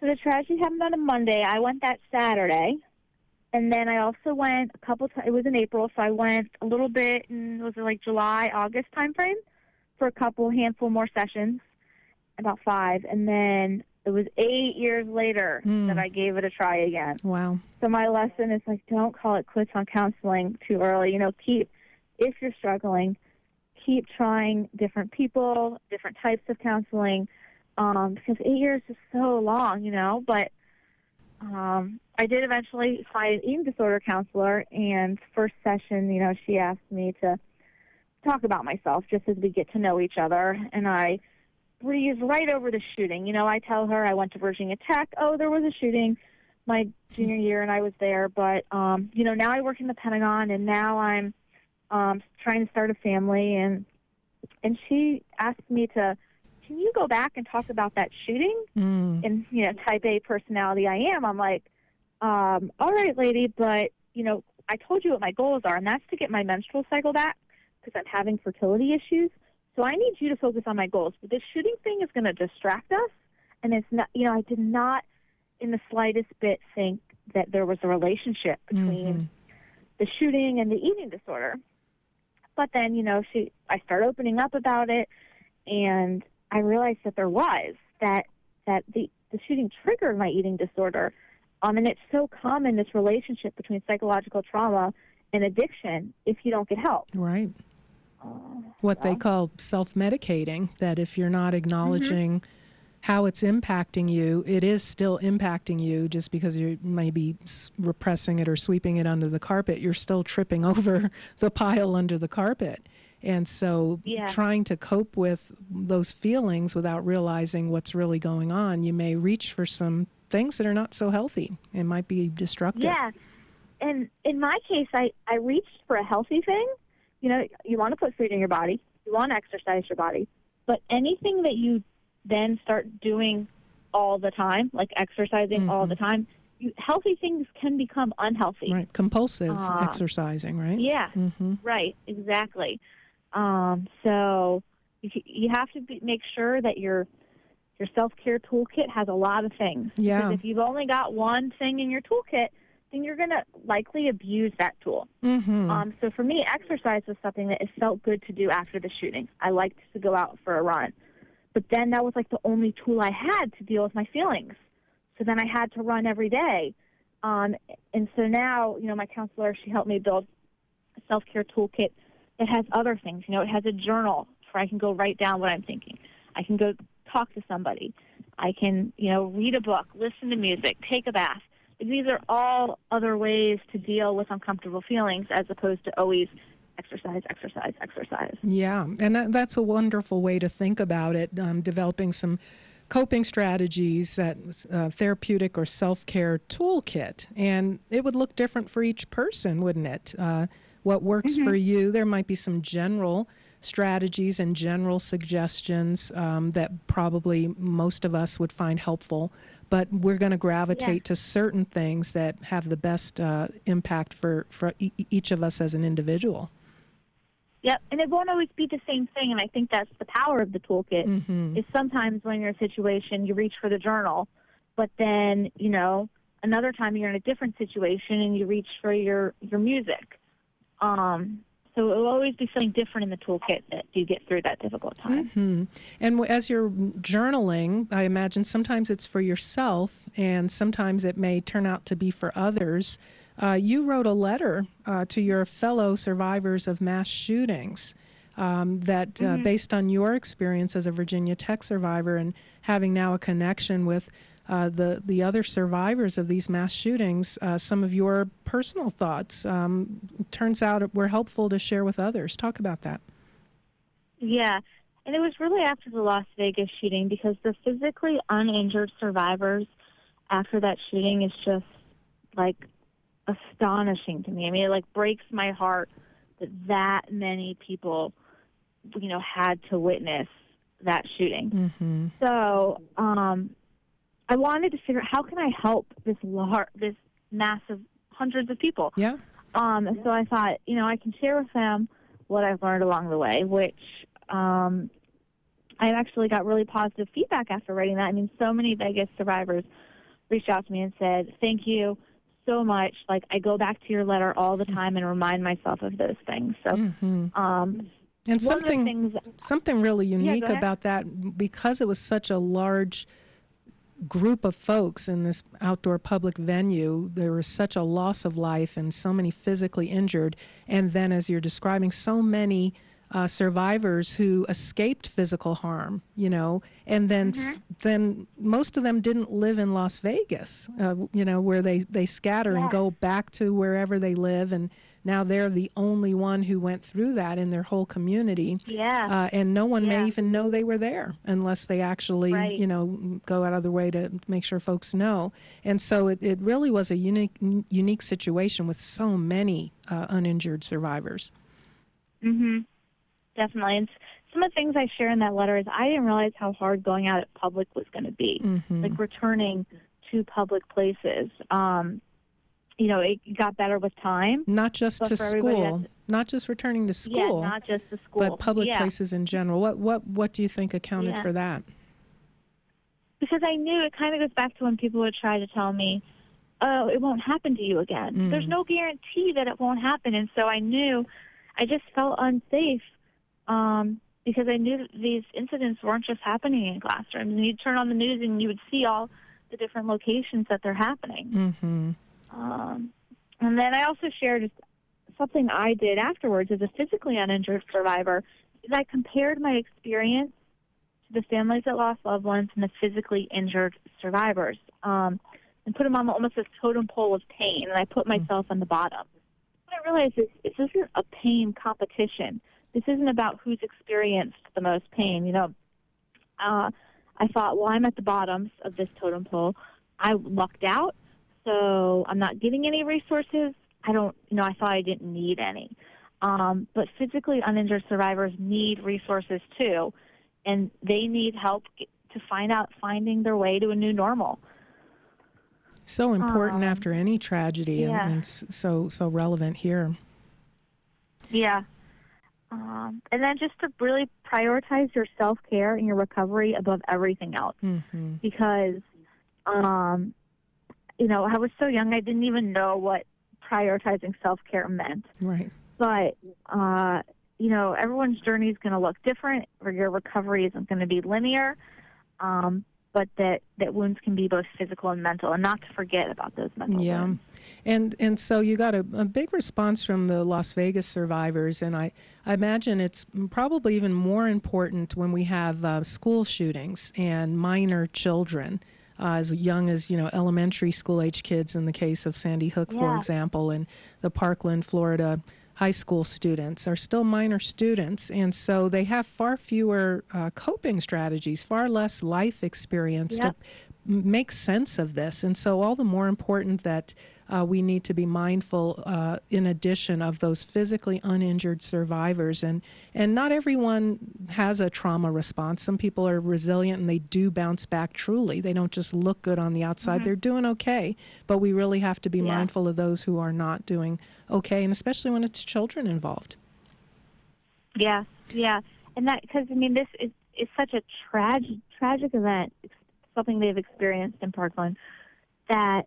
So the tragedy happened on a Monday. I went that Saturday, and then I also went a couple times. It was in April, so I went a little bit in was it like July, August time frame for a couple handful more sessions, about five, and then it was eight years later Hmm. that I gave it a try again. Wow. So my lesson is like, don't call it quits on counseling too early. You know, keep if you're struggling, keep trying different people, different types of counseling, um, because eight years is so long, you know. But um, I did eventually find an eating disorder counselor, and first session, you know, she asked me to talk about myself just as we get to know each other, and I breeze right over the shooting. You know, I tell her I went to Virginia Tech. Oh, there was a shooting my junior year, and I was there. But um, you know, now I work in the Pentagon, and now I'm um, trying to start a family. And and she asked me to, can you go back and talk about that shooting? Mm. And you know, Type A personality I am. I'm like, um, all right, lady, but you know, I told you what my goals are, and that's to get my menstrual cycle back because I'm having fertility issues. So I need you to focus on my goals. But this shooting thing is going to distract us, and it's not. You know, I did not, in the slightest bit, think that there was a relationship between the shooting and the eating disorder. But then, you know, she, I start opening up about it, and I realized that there was that that the the shooting triggered my eating disorder. Um, and it's so common this relationship between psychological trauma and addiction if you don't get help. Right. What they call self medicating, that if you're not acknowledging how it's impacting you, it is still impacting you just because you may be repressing it or sweeping it under the carpet. You're still tripping *laughs* over the pile under the carpet. And so, Yeah. trying to cope with those feelings without realizing what's really going on, you may reach for some things that are not so healthy and might be destructive. Yeah. And in my case, I, I reached for a healthy thing. You know, you want to put food in your body, you want to exercise your body, but anything that you then start doing all the time, like exercising all the time, you, healthy things can become unhealthy. Right. Compulsive Ah. exercising, right? Yeah, hmm right, exactly. Um, so you, you have to be, make sure that your your self care toolkit has a lot of things. Yeah. Because if you've only got one thing in your toolkit, then you're going to likely abuse that tool. hmm Um, so for me, exercise was something that it felt good to do after the shooting. I liked to go out for a run. But then that was like the only tool I had to deal with my feelings. So then I had to run every day. Um, and so now, you know, my counselor, she helped me build a self care toolkit that has other things. You know, it has a journal where I can go write down what I'm thinking. I can go talk to somebody. I can, you know, read a book, listen to music, take a bath. These are all other ways to deal with uncomfortable feelings as opposed to always exercise, exercise, exercise. Yeah, and that, that's a wonderful way to think about it. Um, developing some coping strategies, that uh, therapeutic or self care toolkit, and it would look different for each person, wouldn't it? Uh, what works for you? There might be some general strategies and general suggestions um, that probably most of us would find helpful, but we're going to gravitate to certain things that have the best uh, impact for, for e- each of us as an individual. Yep, and it won't always be the same thing, and I think that's the power of the toolkit. Mm-hmm. Is sometimes when you're in a situation, you reach for the journal, but then you know another time you're in a different situation and you reach for your your music. Um, so it will always be something different in the toolkit that you get through that difficult time. hmm And as you're journaling, I imagine sometimes it's for yourself, and sometimes it may turn out to be for others. Uh, you wrote a letter uh, to your fellow survivors of mass shootings. Um, that uh, based on your experience as a Virginia Tech survivor and having now a connection with uh, the the other survivors of these mass shootings, uh, some of your personal thoughts um, turns out were helpful to share with others. Talk about that. Yeah. And it was really after the Las Vegas shooting because the physically uninjured survivors after that shooting is just like astonishing to me. I mean, it like breaks my heart that that many people, you know, had to witness that shooting. Mm-hmm. So, um, I wanted to figure out how can I help this lar- this massive hundreds of people. Yeah. Um, and so I thought, you know, I can share with them what I've learned along the way, which um, I actually got really positive feedback after writing that. I mean, so many Vegas survivors reached out to me and said, "Thank you so much." Like I go back to your letter all the time and remind myself of those things. So, Mm-hmm. um, And one of the something things something really unique ahead. about that because it was such a large group of folks in this outdoor public venue there was such a loss of life and so many physically injured. And then as you're describing so many uh, survivors who escaped physical harm you know? And then s then most of them didn't live in Las Vegas uh, you know where they they scatter and go back to wherever they live. And now they're the only one who went through that in their whole community yeah. uh, and no one Yeah. may even know they were there unless they actually, Right. you know, go out of their way to make sure folks know. And so it, it really was a unique unique situation with so many uh, uninjured survivors. hmm Definitely. And some of the things I share in that letter is I didn't realize how hard going out at public was going to be. Mhm. Like returning to public places. Um, you know, it got better with time. Not just to school, not just returning to school, Yeah, not just the school. but public yeah. places in general. What what what do you think accounted Yeah. for that? Because I knew it kind of goes back to when people would try to tell me, oh, it won't happen to you again. Mm. There's no guarantee that it won't happen. And so I knew, I just felt unsafe um, because I knew that these incidents weren't just happening in classrooms. And you'd turn on the news and you would see all the different locations that they're happening. hmm Um, and then I also shared something I did afterwards as a physically uninjured survivor. Is I compared my experience to the families that lost loved ones and the physically injured survivors, um, and put them on almost this totem pole of pain. And I put myself on the bottom. What I realized is this isn't a pain competition. This isn't about who's experienced the most pain. You know, uh, I thought, well, I'm at the bottom of this totem pole. I lucked out so I'm not getting any resources. I don't, you know, I thought I didn't need any. Um, but physically uninjured survivors need resources too, and they need help to find out finding their way to a new normal. So important Um, after any tragedy, and, yeah. and s- so so relevant here. Yeah. Um, and then just to really prioritize your self care and your recovery above everything else. hmm because um you know i was so young i didn't even know what prioritizing self-care meant. Right. but uh you know everyone's journey is going to look different or your recovery isn't going to be linear um but that that wounds can be both physical and mental and not to forget about those mental Yeah, wounds. And and so you got a, a big response from the Las Vegas survivors, and I, I imagine it's probably even more important when we have uh, school shootings and minor children, uh, as young as you know elementary school age kids in the case of Sandy Hook, for Yeah. example, and the Parkland, Florida high school students are still minor students, and so they have far fewer uh, coping strategies, far less life experience Yep. to m- make sense of this. And so, all the more important that uh, we need to be mindful, uh, in addition, of those physically uninjured survivors. And, and not everyone has a trauma response. Some people are resilient and they do bounce back truly. They don't just look good on the outside, they're doing okay. But we really have to be Yeah. mindful of those who are not doing okay, and especially when it's children involved. yeah yeah and that because i mean this is is such a tragic tragic event it's something they've experienced in parkland that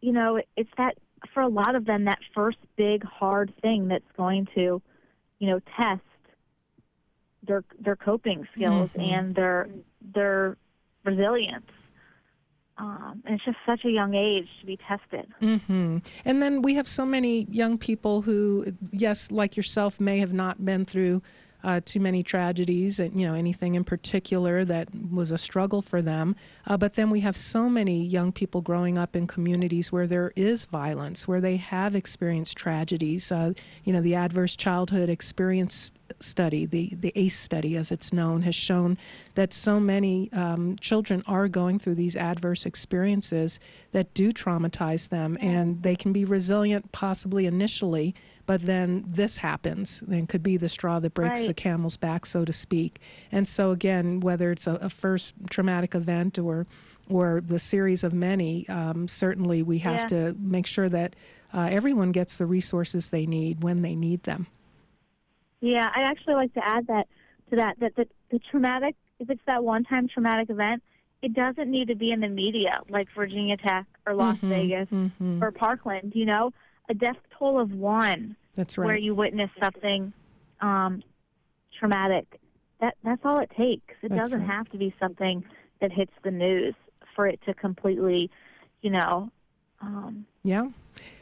you know it's that for a lot of them that first big hard thing that's going to you know, test their their coping skills Mhm. and their their resilience. Um, and it's just such a young age to be tested. hmm And then we have so many young people who, yes, like yourself, may have not been through uh, too many tragedies and you know anything in particular that was a struggle for them. Uh, but then we have so many young people growing up in communities where there is violence, where they have experienced tragedies. Uh, you know, the Adverse Childhood Experience Study, the the ACE study, as it's known, has shown that so many um, children are going through these adverse experiences that do traumatize them, and they can be resilient, possibly initially, but then this happens and could be the straw that breaks the camel's back, so to speak. And so again, whether it's a, a first traumatic event or or the series of many, um, certainly we have Yeah. to make sure that uh, everyone gets the resources they need when they need them. Yeah, I actually like to add that to that that the, the traumatic if it's that one time traumatic event, it doesn't need to be in the media like Virginia Tech or Las Mhm, Vegas mhm. or Parkland. You know, a death toll of one That's right. where you witness something um, traumatic. That that's all it takes. It That's doesn't right. have to be something that hits the news for it to completely, you know. Um, Yeah.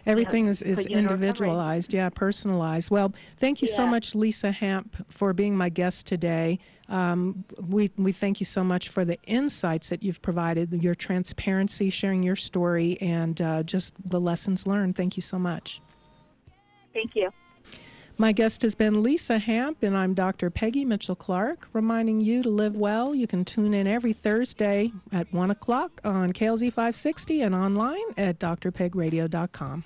Everything is, is put you in recovery. individualized, yeah, personalized. Well, thank you so much, Lisa Hamp, for being my guest today. Um, we, we thank you so much for the insights that you've provided, your transparency, sharing your story, and uh, just the lessons learned. Thank you so much. thank you. My guest has been Lisa Hamp, and I'm Dr. Peggy Mitchell Clark, reminding you to live well. You can tune in every Thursday at 1 o'clock on KLZ 560 and online at drpegradio.com.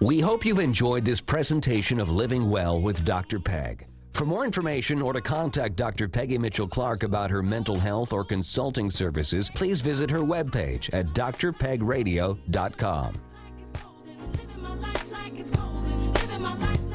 We hope you've enjoyed this presentation of Living Well with Dr. Peg. For more information or to contact Dr. Peggy Mitchell Clark about her mental health or consulting services, please visit her webpage at drpegradio.com like it's cold and living my life.